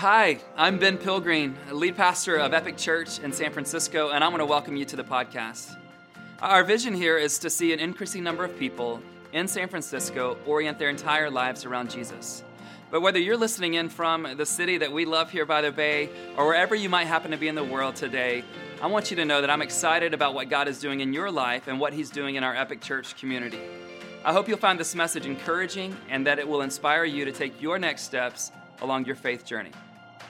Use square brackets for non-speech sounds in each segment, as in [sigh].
Hi, I'm Ben Pilgreen, lead pastor of Epic Church in San Francisco, and I want to welcome you to the podcast. Our vision here is to see an increasing number of people in San Francisco orient their entire lives around Jesus. But whether you're listening in from the city that we love here by the Bay or wherever you might happen to be in the world today, I want you to know that I'm excited about what God is doing in your life and what He's doing in our Epic Church community. I hope you'll find this message encouraging and that it will inspire you to take your next steps along your faith journey.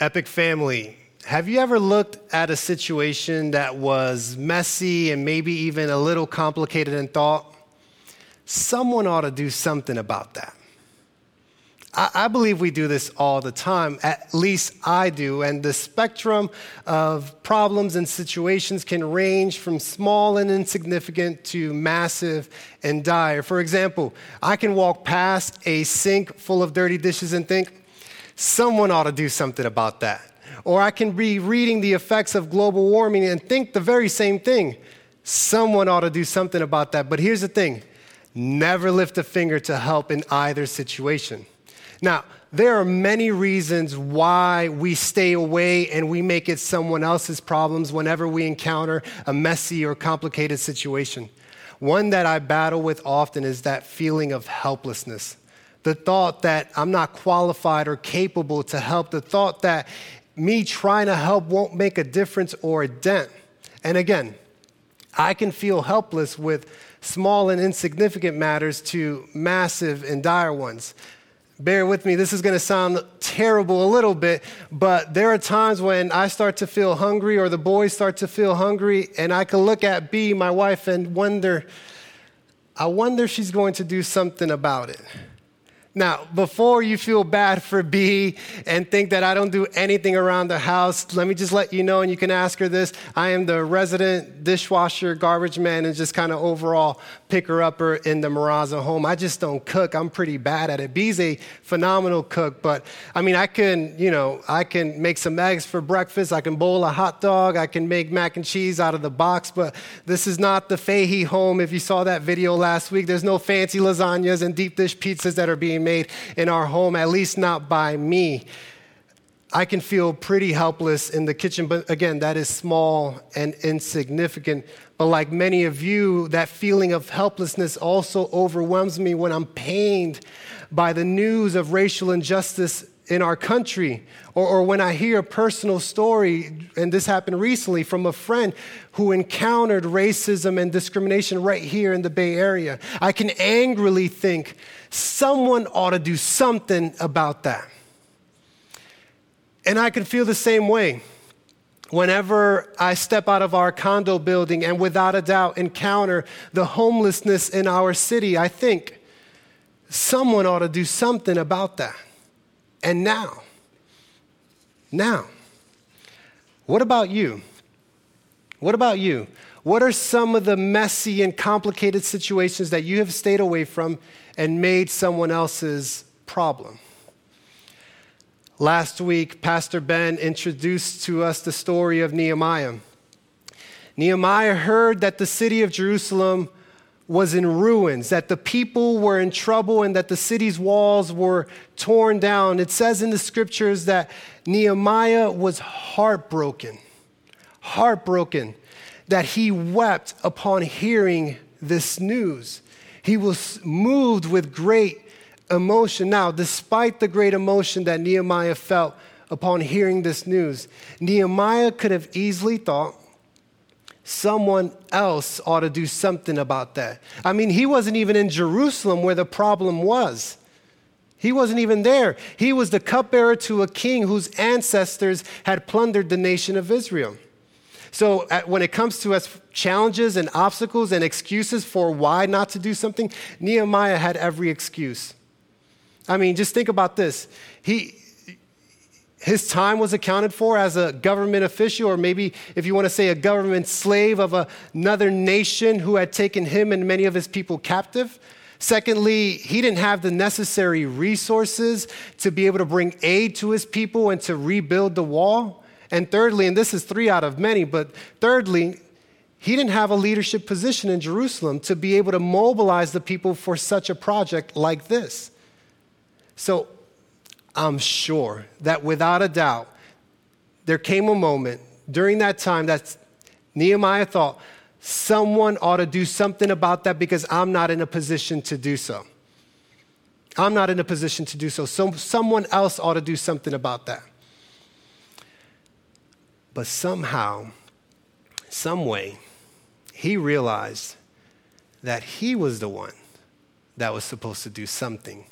Epic family, have you ever looked at a situation that was messy and maybe even a little complicated and thought, someone ought to do something about that? I, I believe we do this all the time. At least I do. And the spectrum of problems and situations can range from small and insignificant to massive and dire. For example, I can walk past a sink full of dirty dishes and think, someone ought to do something about that. Or I can be reading the effects of global warming and think the very same thing. Someone ought to do something about that. But here's the thing never lift a finger to help in either situation. Now, there are many reasons why we stay away and we make it someone else's problems whenever we encounter a messy or complicated situation. One that I battle with often is that feeling of helplessness the thought that I'm not qualified or capable to help, the thought that me trying to help won't make a difference or a dent. And again, I can feel helpless with small and insignificant matters to massive and dire ones. Bear with me, this is gonna sound terrible a little bit, but there are times when I start to feel hungry or the boys start to feel hungry, and I can look at B, my wife, and wonder, I wonder she's going to do something about it. Now, before you feel bad for B and think that I don't do anything around the house, let me just let you know, and you can ask her this I am the resident dishwasher, garbage man, and just kind of overall picker upper in the Maraza home. I just don't cook. I'm pretty bad at it. B's a phenomenal cook, but I mean, I can, you know, I can make some eggs for breakfast. I can boil a hot dog. I can make mac and cheese out of the box, but this is not the Fahey home. If you saw that video last week, there's no fancy lasagnas and deep dish pizzas that are being made in our home, at least not by me. I can feel pretty helpless in the kitchen, but again, that is small and insignificant. But like many of you, that feeling of helplessness also overwhelms me when I'm pained by the news of racial injustice in our country, or, or, when I hear a personal story, and this happened recently from a friend who encountered racism and discrimination right here in the Bay Area, I can angrily think someone ought to do something about that. And I can feel the same way whenever I step out of our condo building and without a doubt encounter the homelessness in our city. I think someone ought to do something about that. And now, now, what about you? What about you? What are some of the messy and complicated situations that you have stayed away from and made someone else's problem? Last week, Pastor Ben introduced to us the story of Nehemiah. Nehemiah heard that the city of Jerusalem was in ruins, that the people were in trouble, and that the city's walls were torn down. It says in the scriptures that Nehemiah was heartbroken, heartbroken, that he wept upon hearing this news. He was moved with great emotion. Now, despite the great emotion that Nehemiah felt upon hearing this news, Nehemiah could have easily thought, someone else ought to do something about that. I mean, he wasn't even in Jerusalem where the problem was. He wasn't even there. He was the cupbearer to a king whose ancestors had plundered the nation of Israel. So, when it comes to us challenges and obstacles and excuses for why not to do something, Nehemiah had every excuse. I mean, just think about this. He, his time was accounted for as a government official, or maybe if you want to say a government slave of another nation who had taken him and many of his people captive. Secondly, he didn't have the necessary resources to be able to bring aid to his people and to rebuild the wall. And thirdly, and this is three out of many, but thirdly, he didn't have a leadership position in Jerusalem to be able to mobilize the people for such a project like this. So I'm sure that without a doubt, there came a moment during that time that Nehemiah thought, someone ought to do something about that because I'm not in a position to do so. I'm not in a position to do so. So someone else ought to do something about that. But somehow, some way, he realized that he was the one that was supposed to do something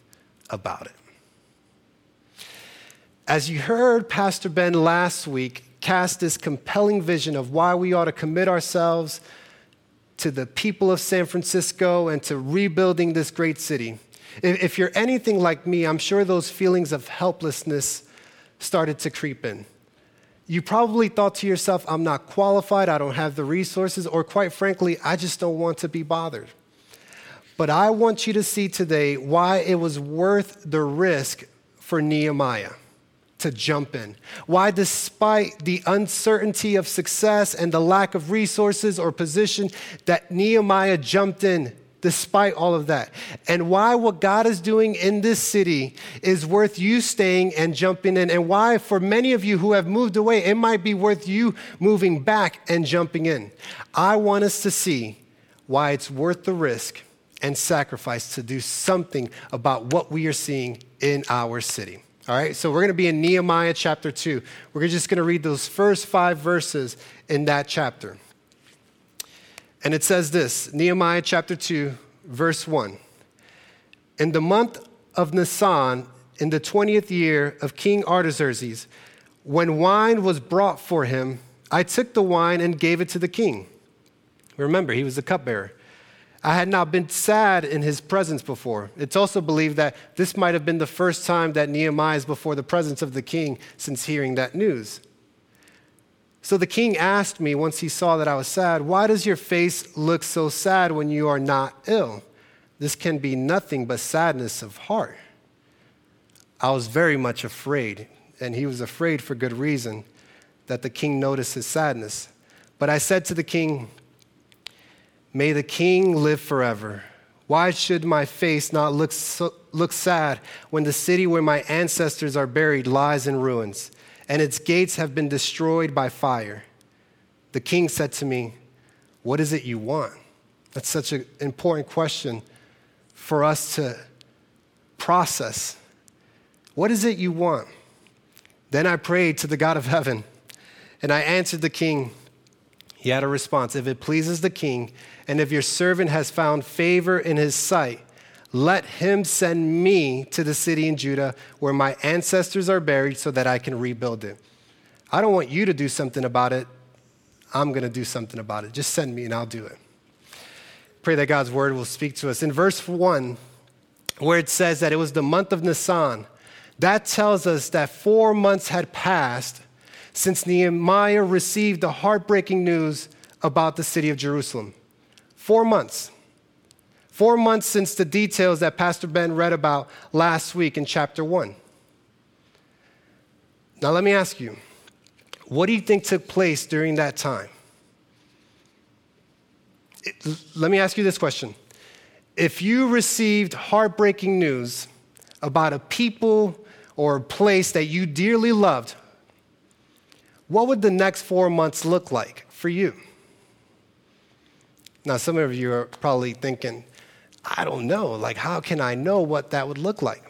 about it. As you heard Pastor Ben last week cast this compelling vision of why we ought to commit ourselves to the people of San Francisco and to rebuilding this great city. If you're anything like me, I'm sure those feelings of helplessness started to creep in. You probably thought to yourself, I'm not qualified, I don't have the resources, or quite frankly, I just don't want to be bothered. But I want you to see today why it was worth the risk for Nehemiah to jump in. Why, despite the uncertainty of success and the lack of resources or position, that Nehemiah jumped in despite all of that. And why what God is doing in this city is worth you staying and jumping in. And why, for many of you who have moved away, it might be worth you moving back and jumping in. I want us to see why it's worth the risk and sacrifice to do something about what we are seeing in our city. All right, so we're going to be in Nehemiah chapter 2. We're just going to read those first five verses in that chapter. And it says this Nehemiah chapter 2, verse 1. In the month of Nisan, in the 20th year of King Artaxerxes, when wine was brought for him, I took the wine and gave it to the king. Remember, he was the cupbearer. I had not been sad in his presence before. It's also believed that this might have been the first time that Nehemiah is before the presence of the king since hearing that news. So the king asked me once he saw that I was sad, Why does your face look so sad when you are not ill? This can be nothing but sadness of heart. I was very much afraid, and he was afraid for good reason that the king noticed his sadness. But I said to the king, May the king live forever. Why should my face not look, so, look sad when the city where my ancestors are buried lies in ruins? And its gates have been destroyed by fire. The king said to me, What is it you want? That's such an important question for us to process. What is it you want? Then I prayed to the God of heaven, and I answered the king. He had a response If it pleases the king, and if your servant has found favor in his sight, let him send me to the city in Judah where my ancestors are buried so that I can rebuild it. I don't want you to do something about it. I'm going to do something about it. Just send me and I'll do it. Pray that God's word will speak to us. In verse 1, where it says that it was the month of Nisan, that tells us that four months had passed since Nehemiah received the heartbreaking news about the city of Jerusalem. Four months. Four months since the details that Pastor Ben read about last week in chapter one. Now, let me ask you what do you think took place during that time? It, let me ask you this question. If you received heartbreaking news about a people or a place that you dearly loved, what would the next four months look like for you? Now, some of you are probably thinking, I don't know. Like, how can I know what that would look like?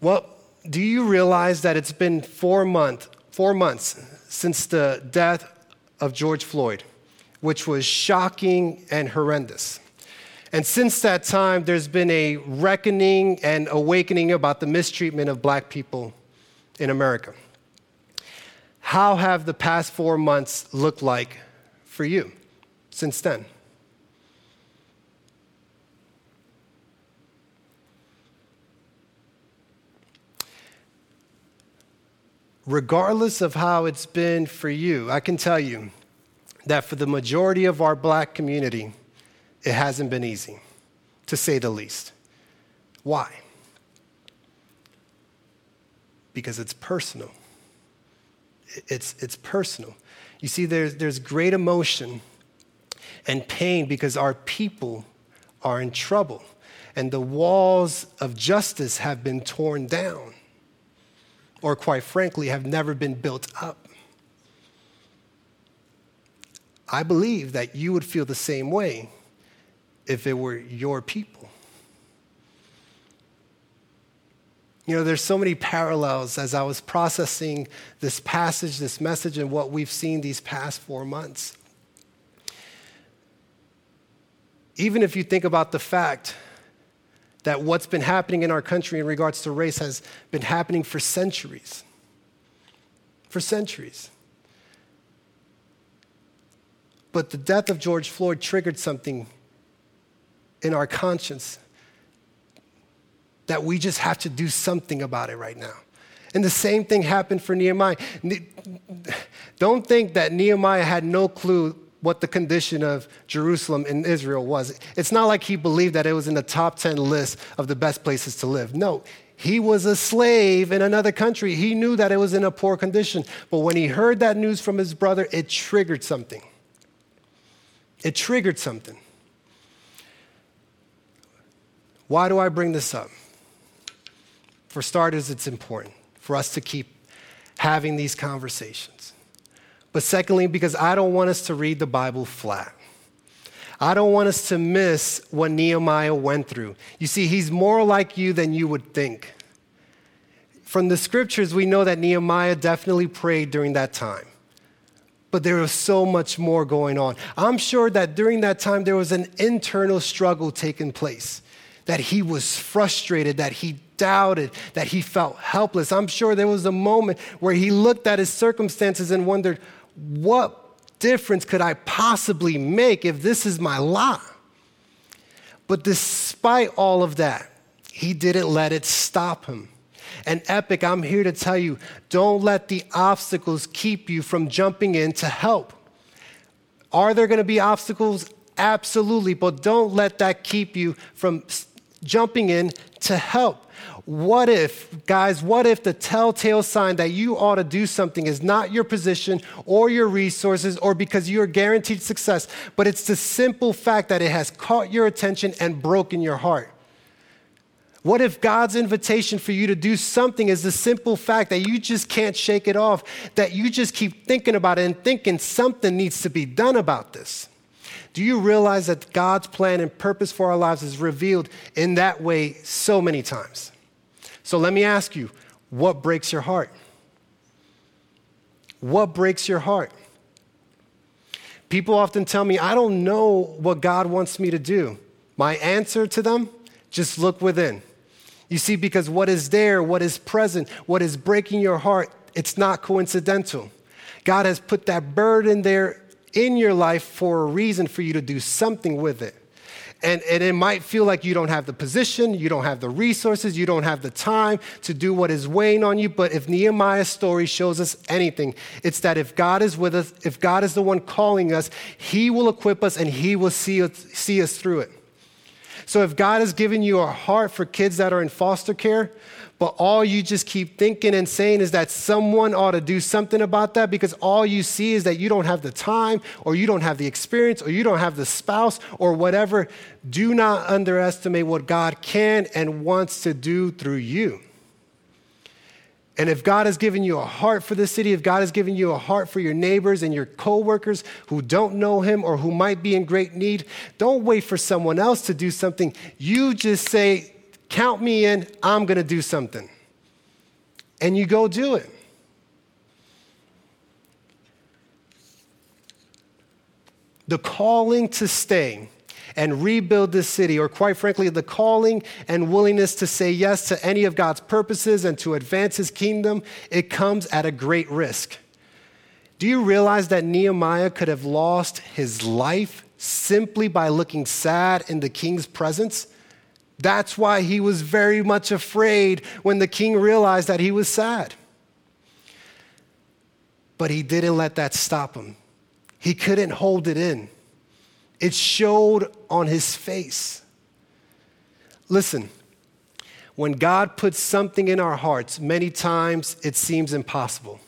Well, do you realize that it's been four, month, four months since the death of George Floyd, which was shocking and horrendous? And since that time, there's been a reckoning and awakening about the mistreatment of black people in America. How have the past four months looked like for you since then? Regardless of how it's been for you, I can tell you that for the majority of our black community, it hasn't been easy, to say the least. Why? Because it's personal. It's, it's personal. You see, there's, there's great emotion and pain because our people are in trouble and the walls of justice have been torn down, or quite frankly, have never been built up. I believe that you would feel the same way if it were your people. You know, there's so many parallels as I was processing this passage, this message, and what we've seen these past four months. Even if you think about the fact that what's been happening in our country in regards to race has been happening for centuries. For centuries. But the death of George Floyd triggered something in our conscience that we just have to do something about it right now. And the same thing happened for Nehemiah. Don't think that Nehemiah had no clue what the condition of Jerusalem in Israel was. It's not like he believed that it was in the top 10 list of the best places to live. No, he was a slave in another country. He knew that it was in a poor condition. But when he heard that news from his brother, it triggered something. It triggered something. Why do I bring this up? For starters, it's important for us to keep having these conversations. But secondly, because I don't want us to read the Bible flat. I don't want us to miss what Nehemiah went through. You see, he's more like you than you would think. From the scriptures, we know that Nehemiah definitely prayed during that time. But there was so much more going on. I'm sure that during that time, there was an internal struggle taking place, that he was frustrated, that he doubted, that he felt helpless. I'm sure there was a moment where he looked at his circumstances and wondered, what difference could I possibly make if this is my lot? But despite all of that, he didn't let it stop him. And Epic, I'm here to tell you don't let the obstacles keep you from jumping in to help. Are there going to be obstacles? Absolutely. But don't let that keep you from jumping in to help. What if, guys, what if the telltale sign that you ought to do something is not your position or your resources or because you're guaranteed success, but it's the simple fact that it has caught your attention and broken your heart? What if God's invitation for you to do something is the simple fact that you just can't shake it off, that you just keep thinking about it and thinking something needs to be done about this? Do you realize that God's plan and purpose for our lives is revealed in that way so many times? So let me ask you what breaks your heart? What breaks your heart? People often tell me, I don't know what God wants me to do. My answer to them, just look within. You see, because what is there, what is present, what is breaking your heart, it's not coincidental. God has put that burden there in your life for a reason for you to do something with it. And, and it might feel like you don't have the position, you don't have the resources, you don't have the time to do what is weighing on you. But if Nehemiah's story shows us anything, it's that if God is with us, if God is the one calling us, He will equip us and He will see us, see us through it. So if God has given you a heart for kids that are in foster care, but all you just keep thinking and saying is that someone ought to do something about that because all you see is that you don't have the time or you don't have the experience or you don't have the spouse or whatever. Do not underestimate what God can and wants to do through you. And if God has given you a heart for the city, if God has given you a heart for your neighbors and your coworkers who don't know him or who might be in great need, don't wait for someone else to do something. You just say, Count me in, I'm going to do something. And you go do it. The calling to stay and rebuild this city, or quite frankly, the calling and willingness to say yes to any of God's purposes and to advance his kingdom, it comes at a great risk. Do you realize that Nehemiah could have lost his life simply by looking sad in the king's presence? That's why he was very much afraid when the king realized that he was sad. But he didn't let that stop him. He couldn't hold it in. It showed on his face. Listen, when God puts something in our hearts, many times it seems impossible.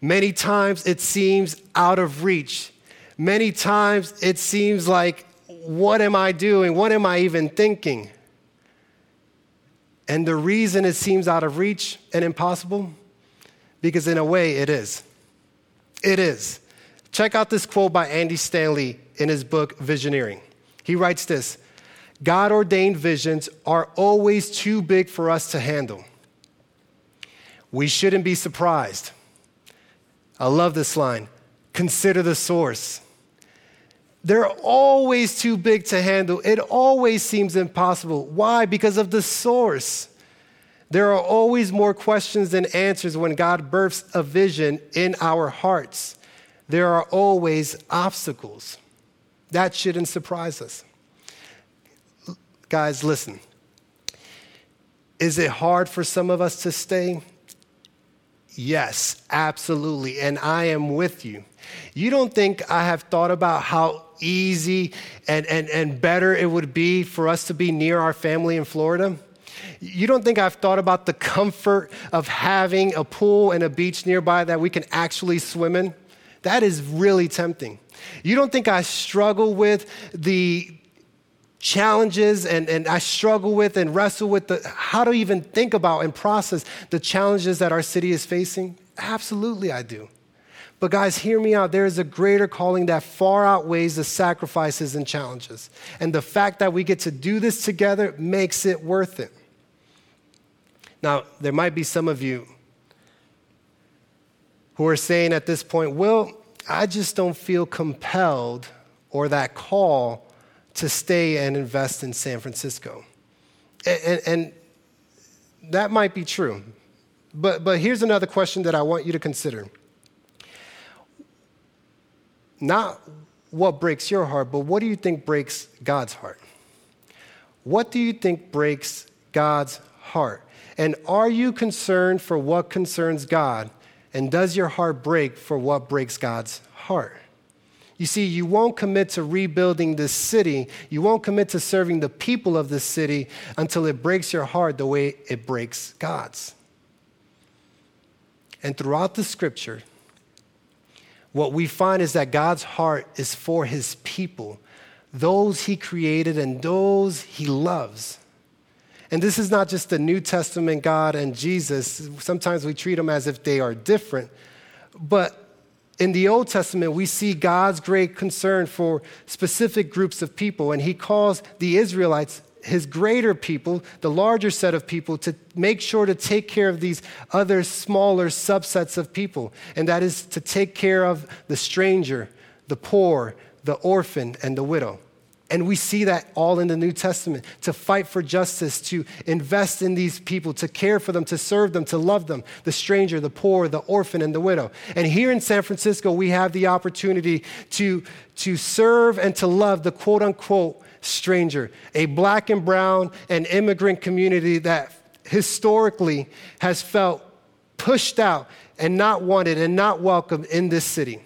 Many times it seems out of reach. Many times it seems like, what am I doing? What am I even thinking? And the reason it seems out of reach and impossible, because in a way it is. It is. Check out this quote by Andy Stanley in his book, Visioneering. He writes this God ordained visions are always too big for us to handle. We shouldn't be surprised. I love this line consider the source. They're always too big to handle. It always seems impossible. Why? Because of the source. There are always more questions than answers when God births a vision in our hearts. There are always obstacles. That shouldn't surprise us. Guys, listen. Is it hard for some of us to stay? Yes, absolutely. And I am with you. You don't think I have thought about how easy and, and, and better it would be for us to be near our family in Florida? You don't think I've thought about the comfort of having a pool and a beach nearby that we can actually swim in? That is really tempting. You don't think I struggle with the challenges and, and I struggle with and wrestle with the, how to even think about and process the challenges that our city is facing? Absolutely, I do. But guys, hear me out. There is a greater calling that far outweighs the sacrifices and challenges. And the fact that we get to do this together makes it worth it. Now, there might be some of you who are saying at this point, Well, I just don't feel compelled or that call to stay and invest in San Francisco. And, and, and that might be true. But, but here's another question that I want you to consider. Not what breaks your heart, but what do you think breaks God's heart? What do you think breaks God's heart? And are you concerned for what concerns God? And does your heart break for what breaks God's heart? You see, you won't commit to rebuilding this city, you won't commit to serving the people of this city until it breaks your heart the way it breaks God's. And throughout the scripture, what we find is that God's heart is for his people, those he created and those he loves. And this is not just the New Testament God and Jesus. Sometimes we treat them as if they are different. But in the Old Testament, we see God's great concern for specific groups of people, and he calls the Israelites his greater people, the larger set of people, to make sure to take care of these other smaller subsets of people. And that is to take care of the stranger, the poor, the orphan, and the widow. And we see that all in the New Testament to fight for justice, to invest in these people, to care for them, to serve them, to love them the stranger, the poor, the orphan, and the widow. And here in San Francisco, we have the opportunity to, to serve and to love the quote unquote stranger, a black and brown and immigrant community that historically has felt pushed out and not wanted and not welcome in this city.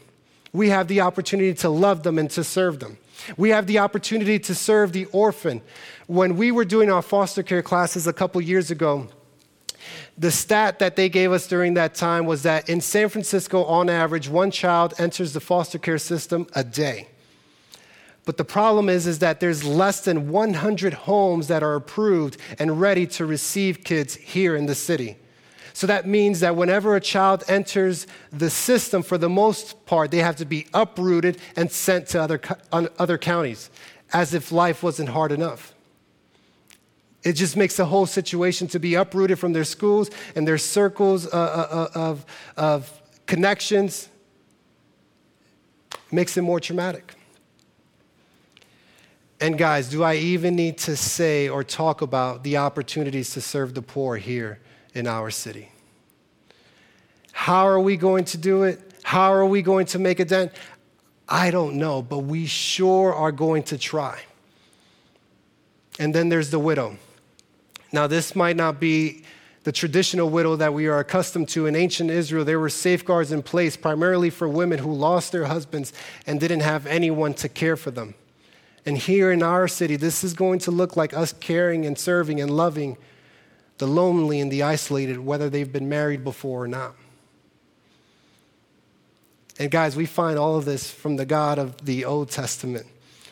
We have the opportunity to love them and to serve them. We have the opportunity to serve the orphan. When we were doing our foster care classes a couple years ago, the stat that they gave us during that time was that in San Francisco, on average, one child enters the foster care system a day. But the problem is, is that there's less than 100 homes that are approved and ready to receive kids here in the city. So that means that whenever a child enters the system, for the most part, they have to be uprooted and sent to other, other counties, as if life wasn't hard enough. It just makes the whole situation to be uprooted from their schools and their circles uh, uh, uh, of, of connections makes it more traumatic. And guys, do I even need to say or talk about the opportunities to serve the poor here in our city. How are we going to do it? How are we going to make a dent? I don't know, but we sure are going to try. And then there's the widow. Now, this might not be the traditional widow that we are accustomed to in ancient Israel, there were safeguards in place primarily for women who lost their husbands and didn't have anyone to care for them. And here in our city, this is going to look like us caring and serving and loving the lonely and the isolated, whether they've been married before or not. And guys, we find all of this from the God of the Old Testament,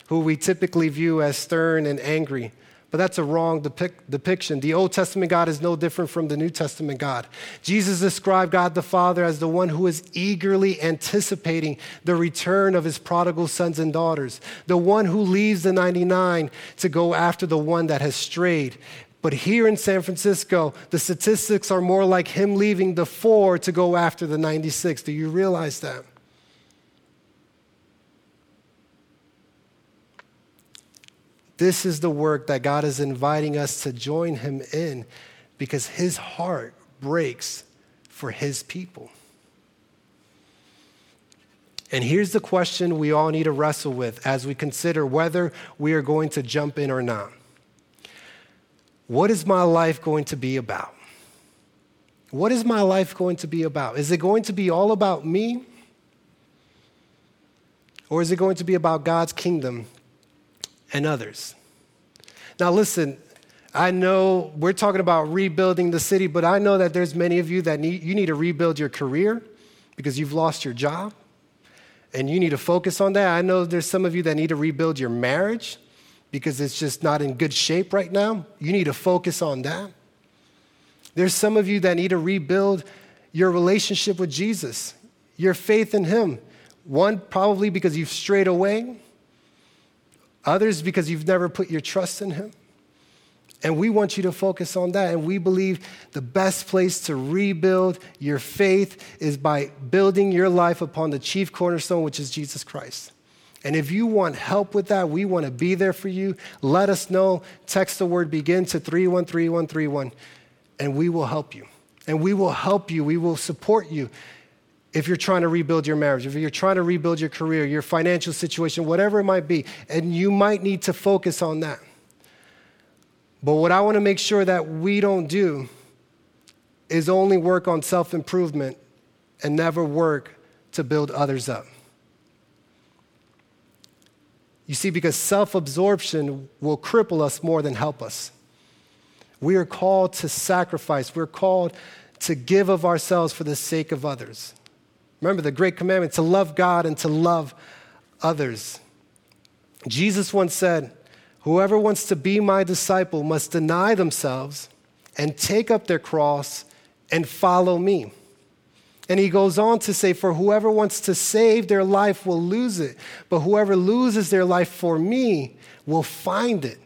who we typically view as stern and angry. But that's a wrong depic- depiction. The Old Testament God is no different from the New Testament God. Jesus described God the Father as the one who is eagerly anticipating the return of his prodigal sons and daughters, the one who leaves the 99 to go after the one that has strayed. But here in San Francisco, the statistics are more like him leaving the four to go after the 96. Do you realize that? This is the work that God is inviting us to join Him in because His heart breaks for His people. And here's the question we all need to wrestle with as we consider whether we are going to jump in or not. What is my life going to be about? What is my life going to be about? Is it going to be all about me? Or is it going to be about God's kingdom and others. Now, listen, I know we're talking about rebuilding the city, but I know that there's many of you that need, you need to rebuild your career because you've lost your job and you need to focus on that. I know there's some of you that need to rebuild your marriage because it's just not in good shape right now. You need to focus on that. There's some of you that need to rebuild your relationship with Jesus, your faith in Him. One, probably because you've strayed away. Others, because you've never put your trust in Him. And we want you to focus on that. And we believe the best place to rebuild your faith is by building your life upon the chief cornerstone, which is Jesus Christ. And if you want help with that, we want to be there for you. Let us know. Text the word begin to 313131, and we will help you. And we will help you. We will support you if you're trying to rebuild your marriage, if you're trying to rebuild your career, your financial situation, whatever it might be, and you might need to focus on that. But what I want to make sure that we don't do is only work on self improvement and never work to build others up. You see, because self absorption will cripple us more than help us. We are called to sacrifice, we're called to give of ourselves for the sake of others. Remember the great commandment to love God and to love others. Jesus once said, Whoever wants to be my disciple must deny themselves and take up their cross and follow me. And he goes on to say, For whoever wants to save their life will lose it, but whoever loses their life for me will find it.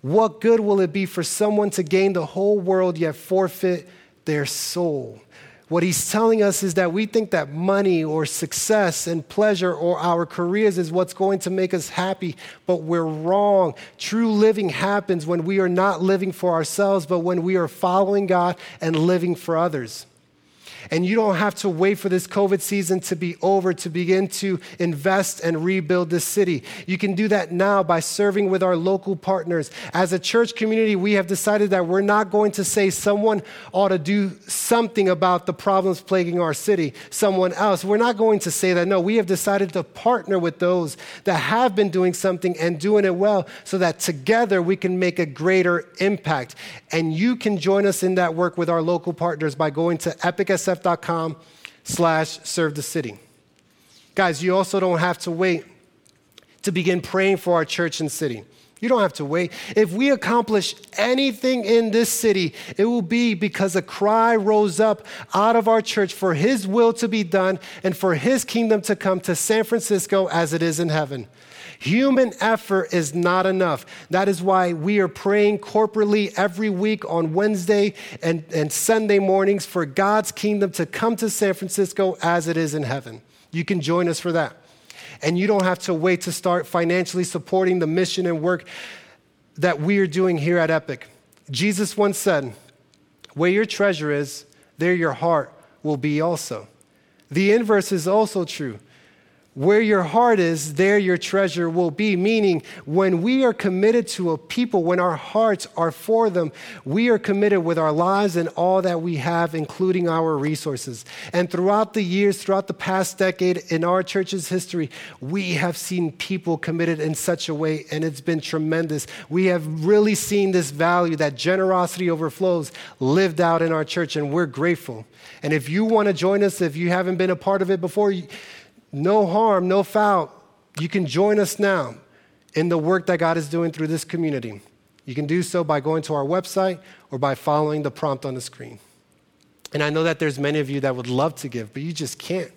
What good will it be for someone to gain the whole world yet forfeit their soul? What he's telling us is that we think that money or success and pleasure or our careers is what's going to make us happy, but we're wrong. True living happens when we are not living for ourselves, but when we are following God and living for others. And you don't have to wait for this COVID season to be over to begin to invest and rebuild this city. You can do that now by serving with our local partners. As a church community, we have decided that we're not going to say someone ought to do something about the problems plaguing our city, someone else. We're not going to say that. No, we have decided to partner with those that have been doing something and doing it well so that together we can make a greater impact. And you can join us in that work with our local partners by going to epicsf nsf.com slash serve the city. Guys, you also don't have to wait to begin praying for our church and city. You don't have to wait. If we accomplish anything in this city, it will be because a cry rose up out of our church for His will to be done and for His kingdom to come to San Francisco as it is in heaven. Human effort is not enough. That is why we are praying corporately every week on Wednesday and, and Sunday mornings for God's kingdom to come to San Francisco as it is in heaven. You can join us for that. And you don't have to wait to start financially supporting the mission and work that we are doing here at Epic. Jesus once said, Where your treasure is, there your heart will be also. The inverse is also true. Where your heart is, there your treasure will be. Meaning, when we are committed to a people, when our hearts are for them, we are committed with our lives and all that we have, including our resources. And throughout the years, throughout the past decade in our church's history, we have seen people committed in such a way, and it's been tremendous. We have really seen this value that generosity overflows lived out in our church, and we're grateful. And if you want to join us, if you haven't been a part of it before, no harm, no foul. You can join us now in the work that God is doing through this community. You can do so by going to our website or by following the prompt on the screen. And I know that there's many of you that would love to give, but you just can't.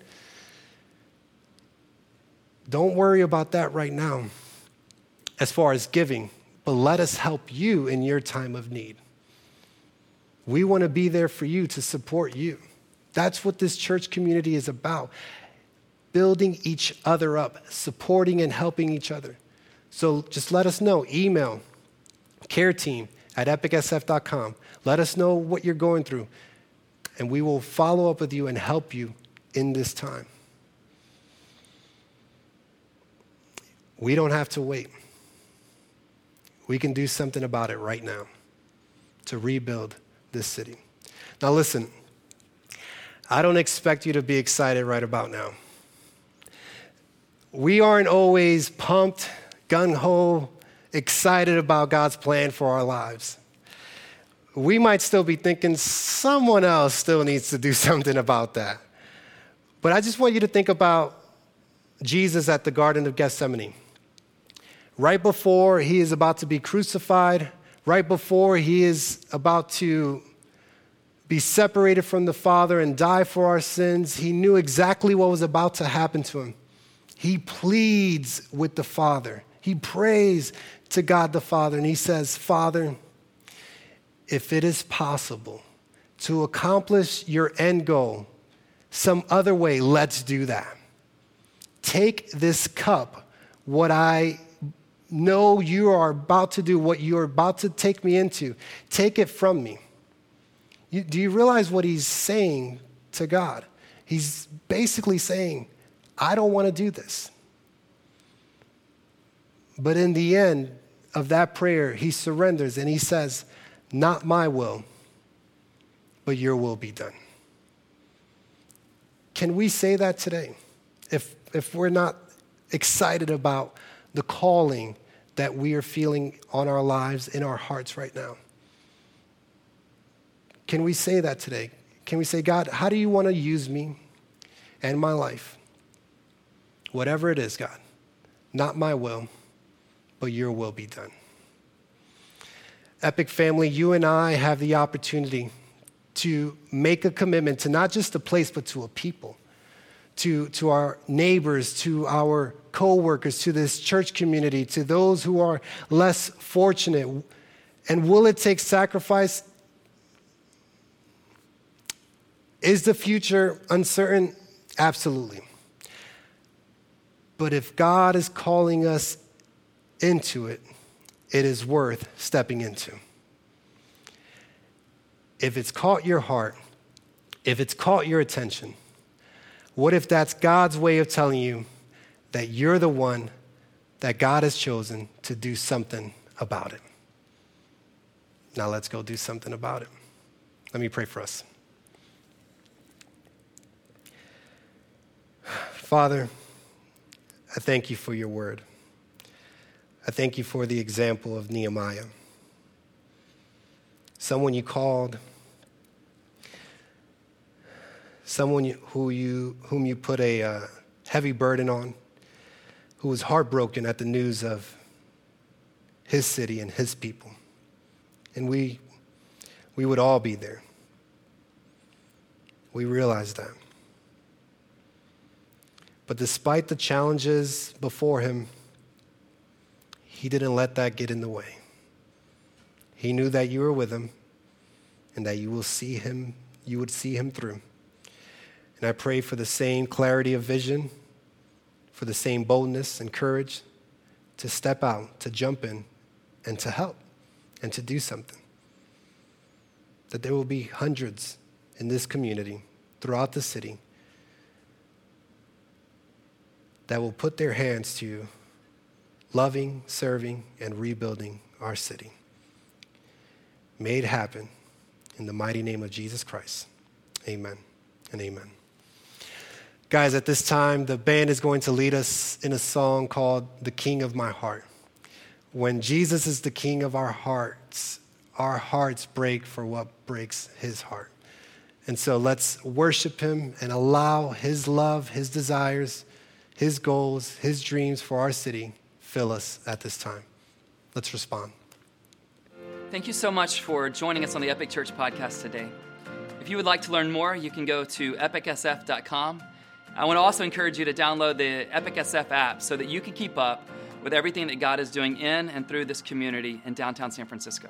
Don't worry about that right now as far as giving, but let us help you in your time of need. We want to be there for you to support you. That's what this church community is about building each other up, supporting and helping each other. So just let us know. Email care team at epicsf.com. Let us know what you're going through, and we will follow up with you and help you in this time. We don't have to wait. We can do something about it right now to rebuild this city. Now, listen, I don't expect you to be excited right about now we aren't always pumped, gung ho, excited about God's plan for our lives. We might still be thinking someone else still needs to do [laughs] something about that. But I just want you to think about Jesus at the Garden of Gethsemane. Right before he is about to be crucified, right before he is about to be separated from the Father and die for our sins, he knew exactly what was about to happen to him. He pleads with the Father. He prays to God the Father and he says, Father, if it is possible to accomplish your end goal some other way, let's do that. Take this cup, what I know you are about to do, what you are about to take me into, take it from me. You, do you realize what he's saying to God? He's basically saying, I don't want to do this. But in the end of that prayer, he surrenders and he says, Not my will, but your will be done. Can we say that today? If, if we're not excited about the calling that we are feeling on our lives, in our hearts right now? Can we say that today? Can we say, God, how do you want to use me and my life? Whatever it is, God, not my will, but your will be done. Epic family, you and I have the opportunity to make a commitment to not just a place, but to a people, to, to our neighbors, to our co-workers, to this church community, to those who are less fortunate. And will it take sacrifice? Is the future uncertain? Absolutely. But if God is calling us into it, it is worth stepping into. If it's caught your heart, if it's caught your attention, what if that's God's way of telling you that you're the one that God has chosen to do something about it? Now let's go do something about it. Let me pray for us. Father, I thank you for your word. I thank you for the example of Nehemiah. Someone you called, someone who you, whom you put a uh, heavy burden on, who was heartbroken at the news of his city and his people. And we, we would all be there. We realize that. But despite the challenges before him, he didn't let that get in the way. He knew that you were with him and that you will see him, you would see him through. And I pray for the same clarity of vision, for the same boldness and courage to step out, to jump in, and to help, and to do something. That there will be hundreds in this community, throughout the city, that will put their hands to you, loving, serving, and rebuilding our city. May it happen in the mighty name of Jesus Christ. Amen and amen. Guys, at this time, the band is going to lead us in a song called The King of My Heart. When Jesus is the King of our hearts, our hearts break for what breaks his heart. And so let's worship him and allow his love, his desires, his goals, his dreams for our city fill us at this time. Let's respond. Thank you so much for joining us on the Epic Church podcast today. If you would like to learn more, you can go to epicsf.com. I want to also encourage you to download the Epic SF app so that you can keep up with everything that God is doing in and through this community in downtown San Francisco.